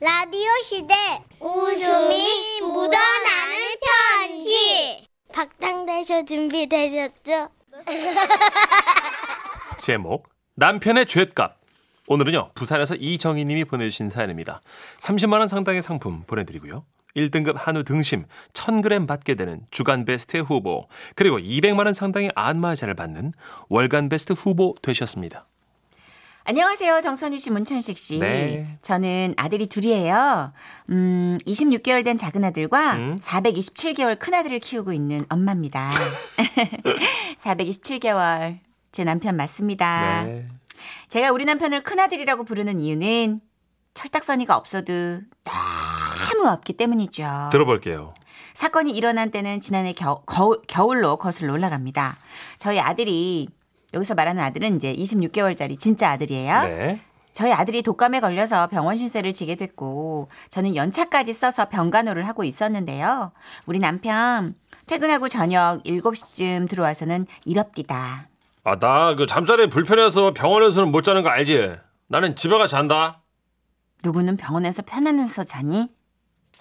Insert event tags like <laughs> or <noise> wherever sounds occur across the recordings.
라디오 시대. 웃음이 묻어나는 편지. 박장대쇼 준비되셨죠? <laughs> 제목 남편의 죗값. 오늘은요 부산에서 이정희 님이 보내주신 사연입니다. 30만 원 상당의 상품 보내드리고요. 1등급 한우 등심 1000g 받게 되는 주간 베스트 후보 그리고 200만 원 상당의 안마자를 받는 월간 베스트 후보 되셨습니다 안녕하세요. 정선희 씨, 문천식 씨. 네. 저는 아들이 둘이에요. 음, 26개월 된 작은 아들과 음. 427개월 큰 아들을 키우고 있는 엄마입니다. <laughs> <laughs> 427개월. 제 남편 맞습니다. 네. 제가 우리 남편을 큰 아들이라고 부르는 이유는 철딱서니가 없어도 너무 없기 때문이죠. 들어볼게요 사건이 일어난 때는 지난해 겨, 거, 겨울로 거슬러 올라갑니다. 저희 아들이 여기서 말하는 아들은 이제 26개월짜리 진짜 아들이에요. 네. 저희 아들이 독감에 걸려서 병원 신세를 지게 됐고 저는 연차까지 써서 병간호를 하고 있었는데요. 우리 남편 퇴근하고 저녁 7시쯤 들어와서는 이럽디다. 아 나 그 잠자리 불편해서 병원에서는 못 자는 거 알지 나는 집에 가 잔다 누구는 병원에서 편안해서 자니?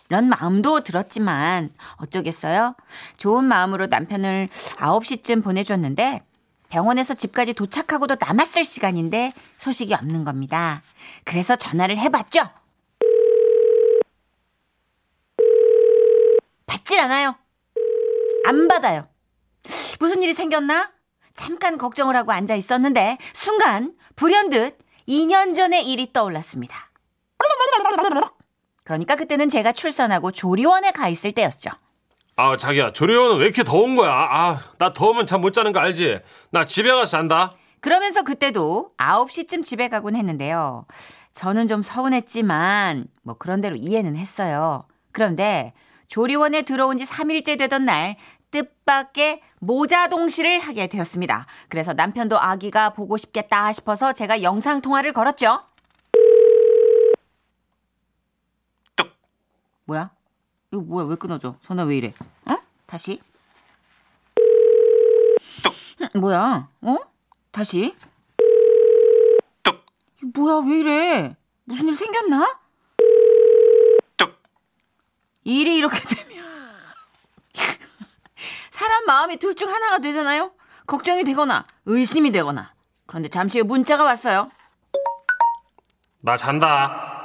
이런 마음도 들었지만 어쩌겠어요? 좋은 마음으로 남편을 9시쯤 보내줬는데 병원에서 집까지 도착하고도 남았을 시간인데 소식이 없는 겁니다. 그래서 전화를 해봤죠. 받질 않아요. 안 받아요. 무슨 일이 생겼나? 잠깐 걱정을 하고 앉아 있었는데 순간 불현듯 2년 전의 일이 떠올랐습니다. 그러니까 그때는 제가 출산하고 조리원에 가 있을 때였죠. 아 자기야 조리원은 왜 이렇게 더운 거야 아 나 더우면 잠 못 자는 거 알지 나 집에 가서 잔다 그러면서 그때도 9시쯤 집에 가곤 했는데요. 저는 좀 서운했지만 뭐 그런 대로 이해는 했어요. 그런데 조리원에 들어온 지 3일째 되던 날 뜻밖의 모자 동시를 하게 되었습니다. 그래서 남편도 아기가 보고 싶겠다 싶어서 제가 영상 통화를 걸었죠. 뚝. 뭐야? 이거 뭐야? 왜 끊어져? 전화 왜 이래? 어? 다시? 뚝. 음, 뭐야? 어? 다시? 뚝. 뭐야? 왜 이래? 무슨 일 생겼나? 뚝. 일이 이렇게 되면 <laughs> 사람 마음이 둘 중 하나가 되잖아요. 걱정이 되거나 의심이 되거나. 그런데 잠시 후 문자가 왔어요. 나 잔다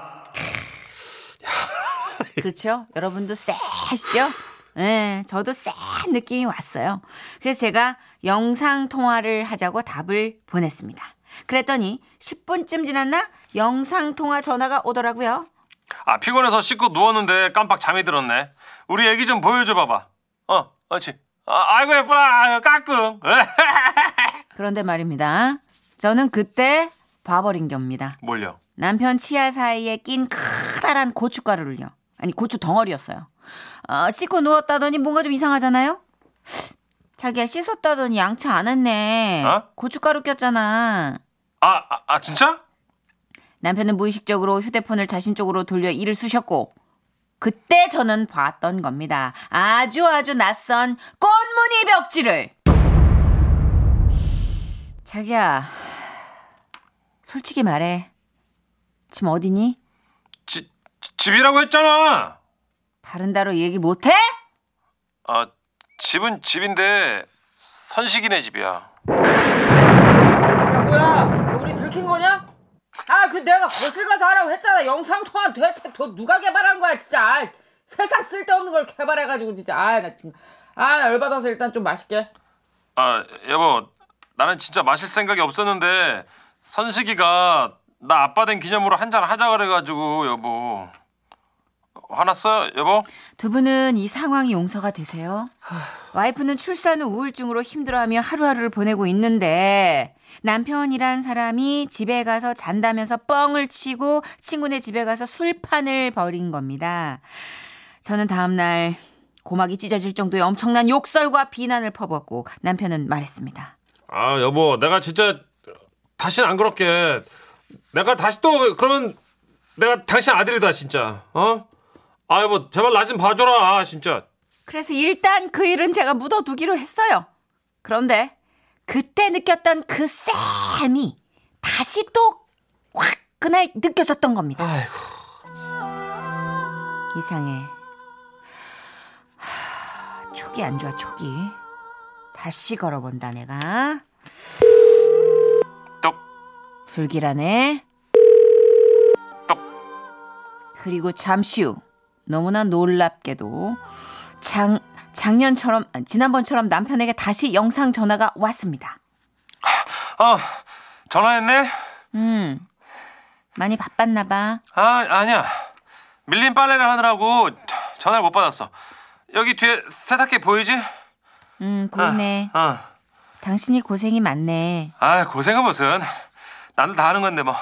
그렇죠? 여러분도 쎄하시죠? 네, 저도 쎄 느낌이 왔어요. 그래서 제가 영상 통화를 하자고 답을 보냈습니다. 그랬더니 10분쯤 지났나 영상 통화 전화가 오더라고요. 아 피곤해서 씻고 누웠는데 깜빡 잠이 들었네 우리 애기 좀 보여줘 봐봐 어 그렇지 아, 아이고 예쁘라 아유, 까꿍 <laughs> 그런데 말입니다. 저는 그때 봐버린 겁니다. 뭘요 남편 치아 사이에 낀 커다란 고춧가루를요. 아니 고추 덩어리였어요. 어, 씻고 누웠다더니 뭔가 좀 이상하잖아요. 자기야 씻었다더니 양치 안 했네. 어? 고춧가루 꼈잖아. 아, 아, 아 진짜 남편은 무의식적으로 휴대폰을 자신 쪽으로 돌려 이를 쑤셨고 그때 저는 봤던 겁니다. 아주 아주 낯선 꽃무늬 벽지를. 자기야, 솔직히 말해. 지금 어디니? 지, 집이라고 했잖아 바른다로 얘기 못해? 아 집은 집인데 선식이네 집이야 뭐야? 우리 들킨 거냐? 아, 그 내가 거실 가서 하라고 했잖아. 영상 통화 도대체 도 누가 개발한 거야, 진짜. 아, 세상 쓸데없는 걸 개발해가지고 진짜. 아, 나 지금 아, 나 열받아서 일단 좀 마실게. 아 여보 나는 진짜 마실 생각이 없었는데 선식이가 나 아빠 된 기념으로 한 잔 하자 그래가지고 여보 화났어 여보? 두 분은 이 상황이 용서가 되세요? 와이프는 출산 후 우울증으로 힘들어하며 하루하루를 보내고 있는데 남편이란 사람이 집에 가서 잔다면서 뻥을 치고 친구네 집에 가서 술판을 벌인 겁니다. 저는 다음날 고막이 찢어질 정도의 엄청난 욕설과 비난을 퍼붓고 남편은 말했습니다. 아 여보 내가 진짜 다시는 안 그럴게 내가 다시 또 그러면 내가 당신 아들이다 진짜 어? 아 여보 제발 나 좀 봐줘라 아, 진짜 그래서 일단 그 일은 제가 묻어두기로 했어요. 그런데 그때 느꼈던 그 쌤이 다시 또 확 그날 느껴졌던 겁니다. 아이고 이상해. 하, 촉이 안 좋아, 촉이. 다시 걸어본다, 내가. 똑. 불길하네. 똑. 그리고 잠시 후 너무나 놀랍게도 장 작년처럼 지난번처럼 남편에게 다시 영상 전화가 왔습니다. 어, 전화했네? 음. 많이 바빴나 봐. 아, 아니야. 밀린 빨래를 하느라고 전화를 못 받았어. 여기 뒤에 세탁기 보이지? 음, 보이네. 어. 당신이 고생이 많네. 아, 고생은 무슨. 나도 다 하는 건데 뭐.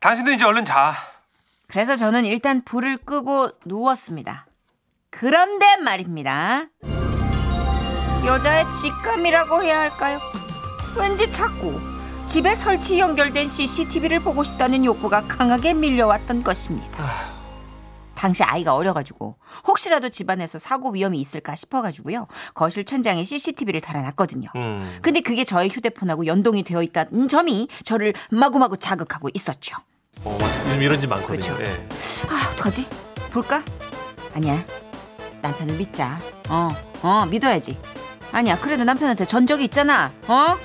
당신도 이제 얼른 자. 그래서 저는 일단 불을 끄고 누웠습니다. 그런데 말입니다. 여자의 직감이라고 해야 할까요? 왠지 자꾸 집에 설치 연결된 CCTV를 보고 싶다는 욕구가 강하게 밀려왔던 것입니다. 당시 아이가 어려가지고 혹시라도 집안에서 사고 위험이 있을까 싶어가지고요. 거실 천장에 CCTV를 달아놨거든요. 음. 근데 그게 저의 휴대폰하고 연동이 되어 있다는 점이 저를 마구마구 자극하고 있었죠. 어, 맞아. 요즘 이런 집 많거든요. 그렇죠. 예. 아, 어떡하지? 볼까? 아니야. 남편을 믿자. 어, 어, 믿어야지. 아니야. 그래도 남편한테 전 적이 있잖아. 어?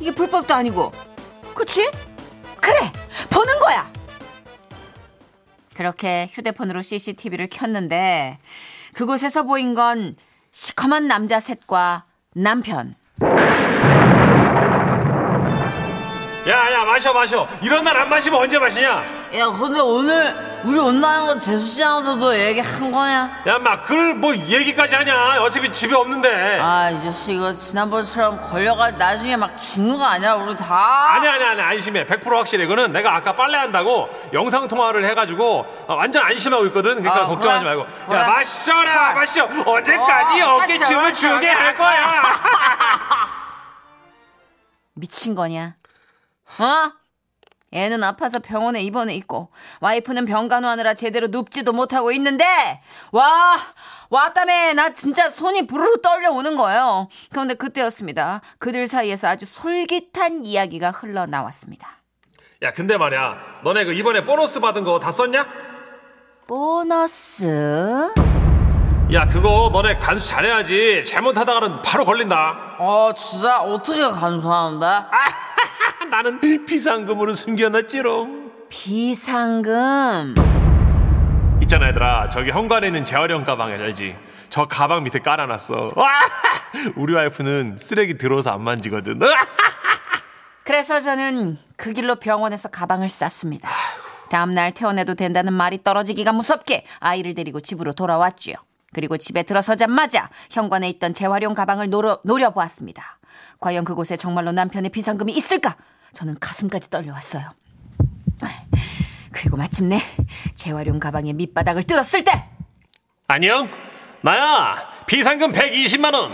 이게 불법도 아니고. 그치? 그래! 보는 거야! 그렇게 휴대폰으로 CCTV를 켰는데, 그곳에서 보인 건 시커먼 남자 셋과 남편. 야, 야, 마셔, 마셔. 이런 날 안 마시면 언제 마시냐? 야 근데 오늘 우리 온다는 거 재수 씨한테도 얘기한 거냐? 야, 막, 그걸 뭐 얘기까지 하냐? 어차피 집에 없는데. 아이 자식 이거 지난번처럼 걸려가 나중에 막 죽는 거 아니야 우리 다? 아니, 아니, 아니, 안심해. 100% 확실해. 이거는 내가 아까 빨래 한다고 영상 통화를 해가지고 어, 완전 안심하고 있거든. 그러니까 아, 걱정하지 그래? 말고. 그래? 야, 마셔라, 마셔. 언제까지 어, 어깨 그치, 춤을 그치, 추게. 할 거야? <laughs> 미친 거냐? 어? 애는 아파서 병원에 입원해 있고 와이프는 병 간호하느라 제대로 눕지도 못하고 있는데 와 왔다며 나 진짜 손이 부르르 떨려오는 거예요. 그런데 그때였습니다. 그들 사이에서 아주 솔깃한 이야기가 흘러나왔습니다. 야, 근데 말이야. 너네 그 이번에 보너스 받은 거 다 썼냐? 보너스? 야, 그거 너네 간수 잘해야지. 잘못하다가는 바로 걸린다. 어 진짜 어떻게 간수하는데? 나는 비상금으로 숨겨놨지롱. 비상금. 있잖아 얘들아 저기 현관에 있는 재활용 가방 알지? 저 가방 밑에 깔아놨어 와! 우리 와이프는 쓰레기 들어서 안 만지거든 그래서 저는 그 길로 병원에서 가방을 쌌습니다. 다음날 퇴원해도 된다는 말이 떨어지기가 무섭게 아이를 데리고 집으로 돌아왔지요. 그리고 집에 들어서자마자 현관에 있던 재활용 가방을 노려, 노려보았습니다. 과연 그곳에 정말로 남편의 비상금이 있을까? 저는 가슴까지 떨려왔어요. 그리고 마침내 재활용 가방의 밑바닥을 뜯었을 때 안녕 나야 비상금 120만 원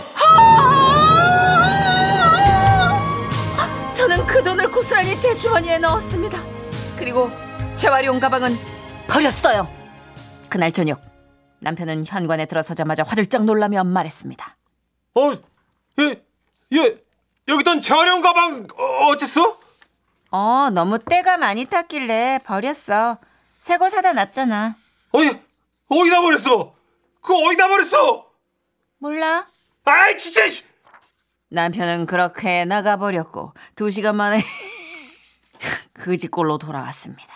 저는 그 돈을 고스란히 제 주머니에 넣었습니다. 그리고 재활용 가방은 버렸어요. 그날 저녁 남편은 현관에 들어서자마자 화들짝 놀라며 말했습니다. 어? 얘, 얘 여기 있던 재활용 가방 어, 어쨌어? 어, 너무 때가 많이 탔길래 버렸어. 새 거 사다 놨잖아. 어디 어디다 버렸어? 그거 어디다 버렸어? 몰라? 아이 진짜 씨. 남편은 그렇게 나가버렸고 두 시간 만에 <laughs> 그 집골로 돌아왔습니다.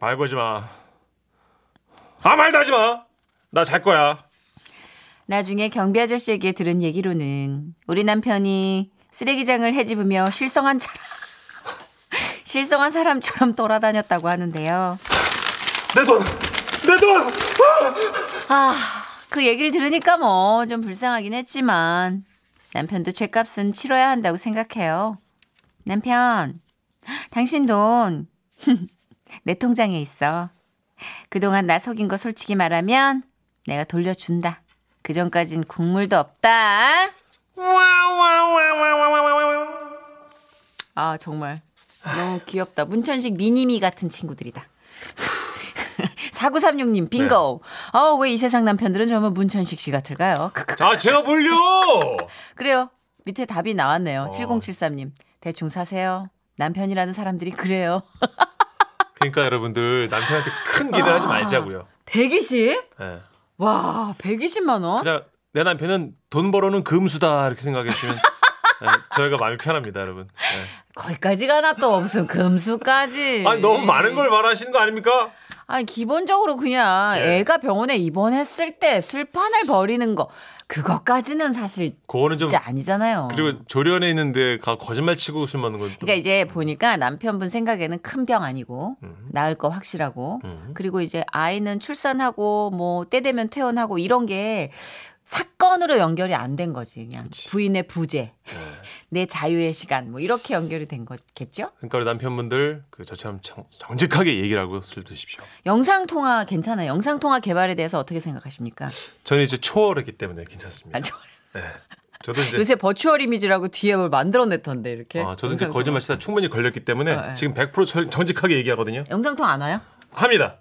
말 걸지 마 아 말도 하지 마 나 잘 거야 나중에 경비 아저씨에게 들은 얘기로는 우리 남편이 쓰레기장을 헤집으며 실성한 차 실성한 사람처럼 돌아다녔다고 하는데요. 내 돈! 내 돈! 아, 그 얘기를 들으니까 뭐 좀 불쌍하긴 했지만 남편도 죄값은 치러야 한다고 생각해요. 남편, 당신 돈 <laughs> 내 통장에 있어. 그동안 나 속인 거 솔직히 말하면 내가 돌려준다. 그 전까진 국물도 없다. 아, 정말. 너무 귀엽다. 문천식 미니미 같은 친구들이다. <laughs> 4936님, 빙고. 어, 왜 이 세상 남편들은 정말 문천식 씨 같을까요? 아 제가 뭘요? 그래요. 밑에 답이 나왔네요. 어. 7073님. 대충 사세요. 남편이라는 사람들이 그래요. <laughs> 그러니까 여러분들 남편한테 큰 기대하지 말자고요. 120? 예. 와, 120만 원? 그냥 내 남편은 돈 벌어는 금수다 이렇게 생각해 주시면 예, 저희가 마음이 편합니다, 여러분. 예. 거기까지 가 나 또 무슨 금수까지. 아니 너무 많은 걸 말하시는 거 아닙니까? 아니 기본적으로 그냥 네. 애가 병원에 입원했을 때 술판을 벌이는 거 그것까지는 사실 그거는 좀 진짜 아니잖아요. 그리고 조련에 있는데 가 거짓말 치고 술 먹는 건 또. 그러니까 이제 보니까 남편분 생각에는 큰 병 아니고 음. 나을 거 확실하고 음. 그리고 이제 아이는 출산하고 뭐 때 되면 퇴원하고 이런 게 사건으로 연결이 안 된 거지 그냥 그치. 부인의 부재 네. 내 자유의 시간 뭐 이렇게 연결이 된 거겠죠? 그러니까 우리 남편분들 그 저처럼 정, 정직하게 얘기를 하고 술 드십시오. 영상 통화 괜찮아요. 영상 통화 개발에 대해서 어떻게 생각하십니까? 저는 이제 초월했기 때문에 괜찮습니다. 아, 저- 네. 저도 이제 요새 버추얼 이미지라고 뒤에 뭘 만들어냈던데 이렇게. 아, 저도 이제 거짓말 치다 충분히 걸렸기 때문에 어, 예. 지금 100% 절- 정직하게 얘기하거든요. 영상 통화 안 와요? 합니다.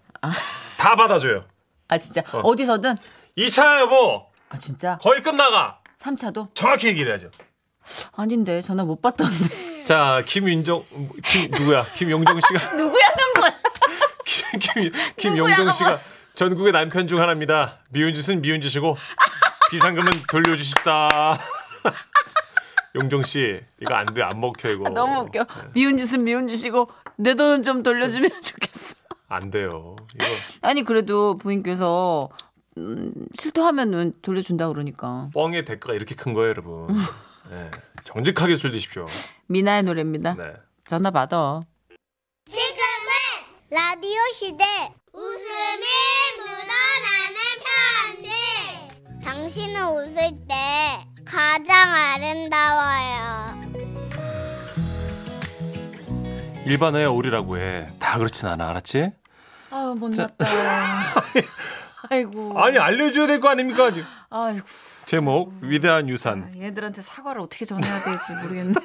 다 받아줘요. 아 진짜 어. 어. 디서든 2차 여보 아 진짜 거의 끝나가. 3차도 정확히 얘기를 해야죠. 아닌데 전화 못 받던데 자, 김윤정, 김, 누구야? 김용정 씨가. <laughs> 누구야는 뭐야? <laughs> 김, 김, 김용정 씨가 전국의 남편 중 하나입니다. 미운 짓은 미운 짓이고, 비상금은 돌려주십사. <laughs> 용정 씨, 이거 안 돼, 안 먹혀, 이거. 너무 웃겨. 미운 짓은 미운 짓이고 내 돈은 좀 돌려주면 좋겠어. 안 돼요. 이거. 아니 그래도 부인께서 음, 실토하면은 돌려준다 그러니까 뻥의 대가가 이렇게 큰 거예요, 여러분. 네. 정직하게 술 드십시오. 미나의 노래입니다. 네. 전화 받아. 지금은 라디오 시대 웃음이 묻어나는 편지 당신은 웃을 때 가장 아름다워요 일반어의 오리라고 해. 다 그렇진 않아, 알았지? 아유 못났다. <laughs> 아이고. 아니, 알려줘야 될 거 아닙니까? 아이고. 제목, 위대한 유산. 얘들한테 사과를 어떻게 전해야 될지 모르겠네.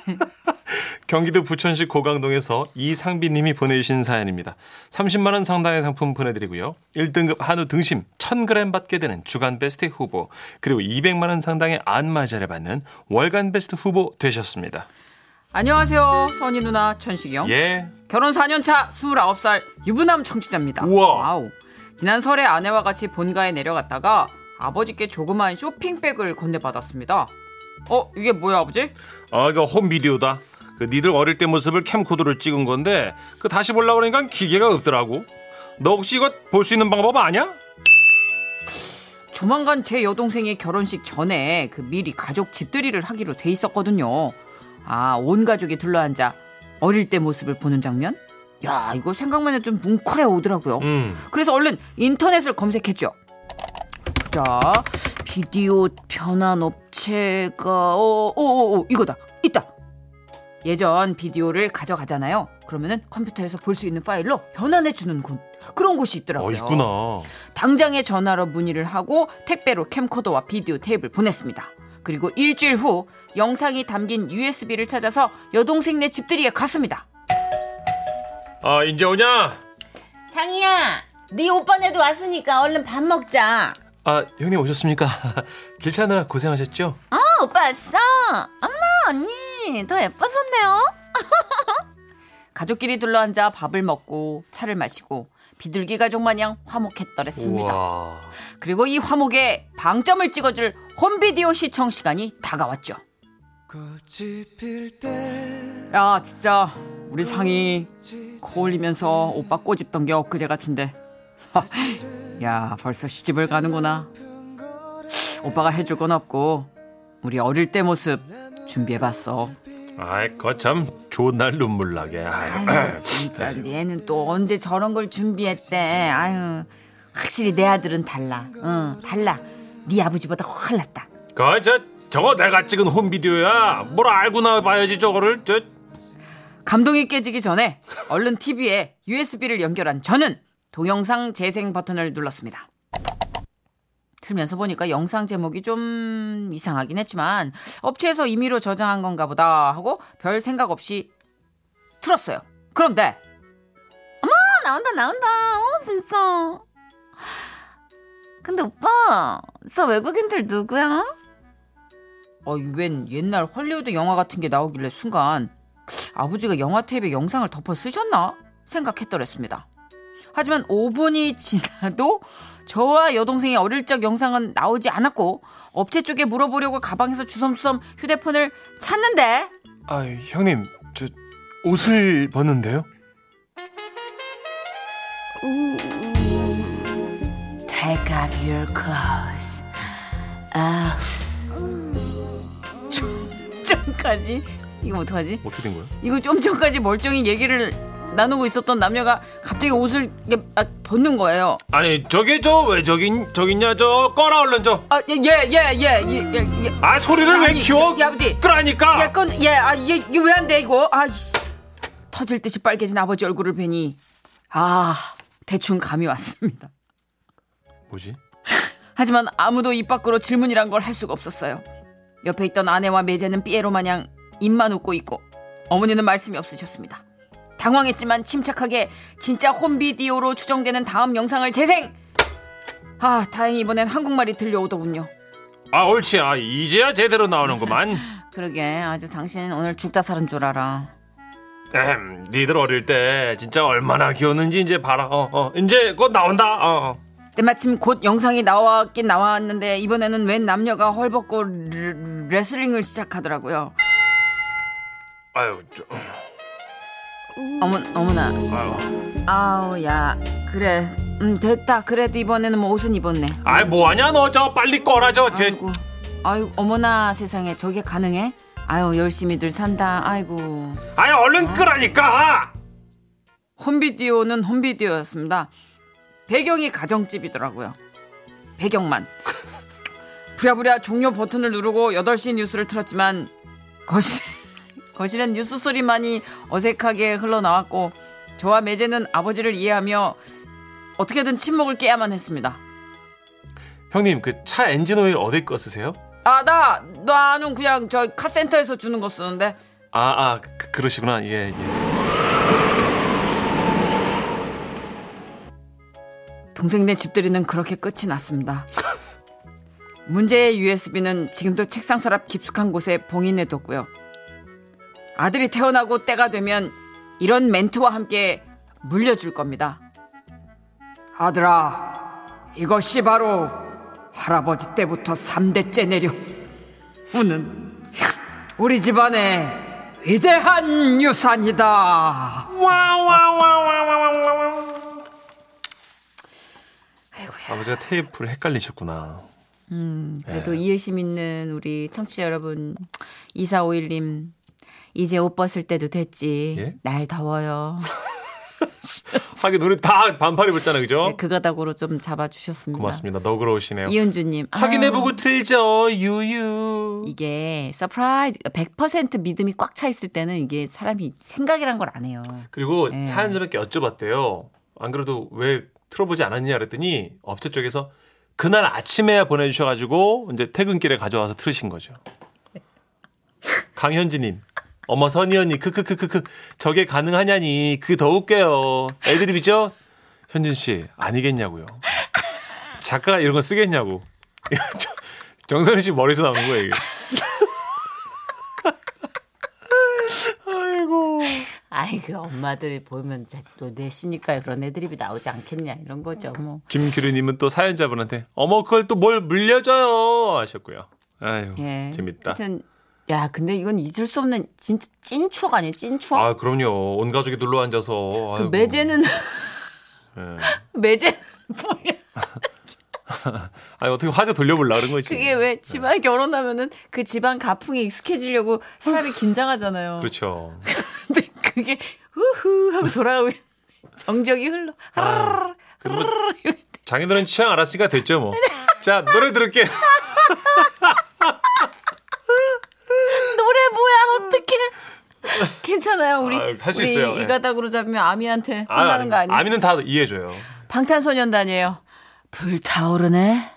<laughs> 경기도 부천시 고강동에서 이상빈님이 보내주신 사연입니다. 30만 원 상당의 상품 보내드리고요. 1등급 한우 등심 1,000g 받게 되는 주간 베스트 후보 그리고 200만 원 상당의 안마자를 받는 월간 베스트 후보 되셨습니다. 안녕하세요. 선희 누나 천식 형. 예. 결혼 4년 차 29살 유부남 청취자입니다. 우와. 와우. 지난 설에 아내와 같이 본가에 내려갔다가 아버지께 조그마한 쇼핑백을 건네받았습니다. 어, 이게 뭐야, 아버지? 아 이거 홈비디오다. 그 니들 어릴 때 모습을 캠코더로 찍은 건데 그 다시 보려고 그러니까 기계가 없더라고. 너 혹시 이거 볼 수 있는 방법 아냐? 조만간 제 여동생이 결혼식 전에 그 미리 가족 집들이를 하기로 돼 있었거든요. 아, 온 가족이 둘러앉아 어릴 때 모습을 보는 장면? 야, 이거 생각만 해도 좀 뭉클해 오더라고요. 음. 그래서 얼른 인터넷을 검색했죠. 자, 비디오 변환 업체가 어, 어, 어, 어, 이거다. 있다. 예전 비디오를 가져가잖아요. 그러면은 컴퓨터에서 볼 수 있는 파일로 변환해 주는 곳. 그런 곳이 어 있더라고요. 있구나. 당장에 전화로 문의를 하고 택배로 캠코더와 비디오 테이프를 보냈습니다. 그리고 일주일 후 영상이 담긴 USB를 찾아서 여동생네 집들이에 갔습니다. 아 이제 오냐? 상이야, 네 오빠네도 왔으니까 얼른 밥 먹자. 아 형님 오셨습니까? <laughs> 길 찾느라 고생하셨죠? 어, 오빠 왔어. 엄마, 언니, 더 예뻐졌네요. <laughs> 가족끼리 둘러앉아 밥을 먹고 차를 마시고 비둘기 가족 마냥 화목했더랬습니다. 우와. 그리고 이 화목에 방점을 찍어줄 홈비디오 시청 시간이 다가왔죠. 야, 진짜 우리 상이 거울리면서 오빠 꼬집던 게 엊그제 같은데. <laughs> 하, 야, 벌써 시집을 가는구나. 오빠가 해줄 건 없고 우리 어릴 때 모습 준비해봤어. 아이 거참 좋은 날 눈물 나게. 아유, 진짜 얘는 또 언제 저런 걸 준비했대. 아유, 확실히 내 아들은 달라. 응, 달라. 네 아버지보다 훨 낫다. 그저 저거 내가 찍은 홈비디오야. 뭘 알고 나봐야지 저거를 저. 감동이 깨지기 전에 얼른 TV에 USB를 연결한 저는 동영상 재생 버튼을 눌렀습니다. 틀면서 보니까 영상 제목이 좀 이상하긴 했지만 업체에서 임의로 저장한 건가 보다 하고 별 생각 없이 틀었어요. 그런데 어머 나온다 나온다 어 진짜 근데 오빠 저 외국인들 누구야? 어웬 옛날 헐리우드 영화 같은 게 나오길래 순간 아버지가 영화 테이프에 영상을 덮어 쓰셨나 생각했더랬습니다. 하지만 5분이 지나도 저와 여동생의 어릴 적 영상은 나오지 않았고 업체 쪽에 물어보려고 가방에서 주섬주섬 휴대폰을 찾는데 아, 형님, 저 옷을 벗는데요? Take off your clothes. 아, 좀 전까지 이거 어떡하지? 어떻게 된 거예요? 이거 좀 전까지 멀쩡히 얘기를 나누고 있었던 남녀가 갑자기 옷을 이렇게 아, 벗는 거예요. 아니, 저게 저 왜 저기 저기 있냐? 저 꺼라 얼른 저. 아, 예, 예, 예, 예, 예, 예. 아, 소리를 왜 아니, 키워? 야, 아버지. 끄라니까. 야, 건, 예, 아, 이게, 이게 왜 안 돼, 이거? 아, 이씨. 터질 듯이 빨개진 아버지 얼굴을 뵈니, 아, 대충 감이 왔습니다. 뭐지? 하지만 아무도 입 밖으로 질문이란 걸 할 수가 없었어요. 옆에 있던 아내와 매제는 삐에로 마냥 입만 웃고 있고, 어머니는 말씀이 없으셨습니다. 당황했지만 침착하게 진짜 홈비디오로 추정되는 다음 영상을 재생! 아, 다행히 이번엔 한국말이 들려오더군요. 아, 옳지. 아, 이제야 제대로 나오는구만. <laughs> 그러게, 아주 당신 오늘 죽다 살은 줄 알아. 엠, 니들 어릴 때 진짜 얼마나 귀여웠는지 이제 봐라. 어, 어. 이제 곧 나온다. 어. 어. 때마침 곧 영상이 나왔긴 나왔는데 이번에는 웬 남녀가 헐벗고 레- 레슬링을 시작하더라고요. 아유, 저, 어머 어머나. 아우 야 그래 음 됐다 그래도 이번에는 뭐 옷은 입었네. 아이 뭐하냐 너 저 빨리 꺼라 저. 제, 아이고 아유 어머나 세상에 저게 가능해? 아유 열심히들 산다. 아이고 아이 얼른 끄라니까. 홈비디오는 홈비디오였습니다. 배경이 가정집이더라고요. 배경만. <laughs> 부랴부랴 종료 버튼을 누르고 8시 뉴스를 틀었지만 거실, 거실엔 뉴스 소리만이 어색하게 흘러나왔고 저와 매제는 아버지를 이해하며 어떻게든 침묵을 깨야만 했습니다. 형님 그 차 엔진 오일 어디 거 쓰세요? 아, 나, 나는 그냥 저 카센터에서 주는 거 쓰는데 아, 아 그, 그러시구나. 예, 예. 동생네 집들이는 그렇게 끝이 났습니다. <laughs> 문제의 USB는 지금도 책상 서랍 깊숙한 곳에 봉인해 뒀고요. 아들이 태어나고 때가 되면 이런 멘트와 함께 물려줄 겁니다. 아들아, 이것이 바로 할아버지 때부터 3대째 내려오는 우리 집안의 위대한 유산이다. 아버지가 테이프를 헷갈리셨구나. 그래도 이해심 있는 우리 청취자 여러분 2451님 이제 옷 벗을 때도 됐지 예? 날 더워요 <laughs> 하긴 우리 다 반팔 입었잖아, 그죠? 네, 그 가닥으로 좀 잡아주셨습니다 고맙습니다. 너그러우시네요. 이은주님 확인해보고 틀죠, 유유. 이게 서프라이즈 100% 믿음이 꽉 차 있을 때는 이게 사람이 생각이란 걸 안 해요 그리고 네. 사연자분께 여쭤봤대요. 안 그래도 왜 틀어보지 않았냐 그랬더니 업체 쪽에서 그날 아침에 보내주셔가지고 이제 퇴근길에 가져와서 틀으신 거죠. <laughs> 강현지님. 어머 선희 언니 크크크크크 저게 가능하냐니 그게 더 웃겨요. 애드립이죠? 현진 씨 아니겠냐고요. 작가가 이런 거 쓰겠냐고. <laughs> 정선희 씨 머리에서 나오는 거예요 이게. 아이고. 아이 그 엄마들이 보면 또 내시니까 이런 애드립이 나오지 않겠냐 이런 거죠 뭐 김규리님은 또 사연자분한테 어머 그걸 또 뭘 물려줘요 하셨고요. 아유 예. 재밌다. 하여튼 야 근데 이건 잊을 수 없는 진짜 찐 추억 아니에요 찐 추억 아 그럼요. 온 가족이 눌러 앉아서. 그. 매제는 <laughs> 예. 매제는 뭐야 <laughs> 아니 어떻게 화제 돌려볼라 그런 거지. 그게 왜 집안 결혼하면은 그 집안 가풍에 익숙해지려고 사람이 긴장하잖아요. 그렇죠. <laughs> 근데 그게 후후 하고 돌아가고 있는데 정적이 흘러. 아, 그리고 자기들은 취향 알았으니까 됐죠 뭐. 자 노래 들을게. 노래 뭐야 어떡해. <laughs> 괜찮아요 우리 아유, 할수 우리 있어요. 예. 이 가닥으로 잡으면 아미한테 아, 혼나는 거 아니에요? 아미는 다 이해해줘요. 방탄소년단이에요. 불타오르네.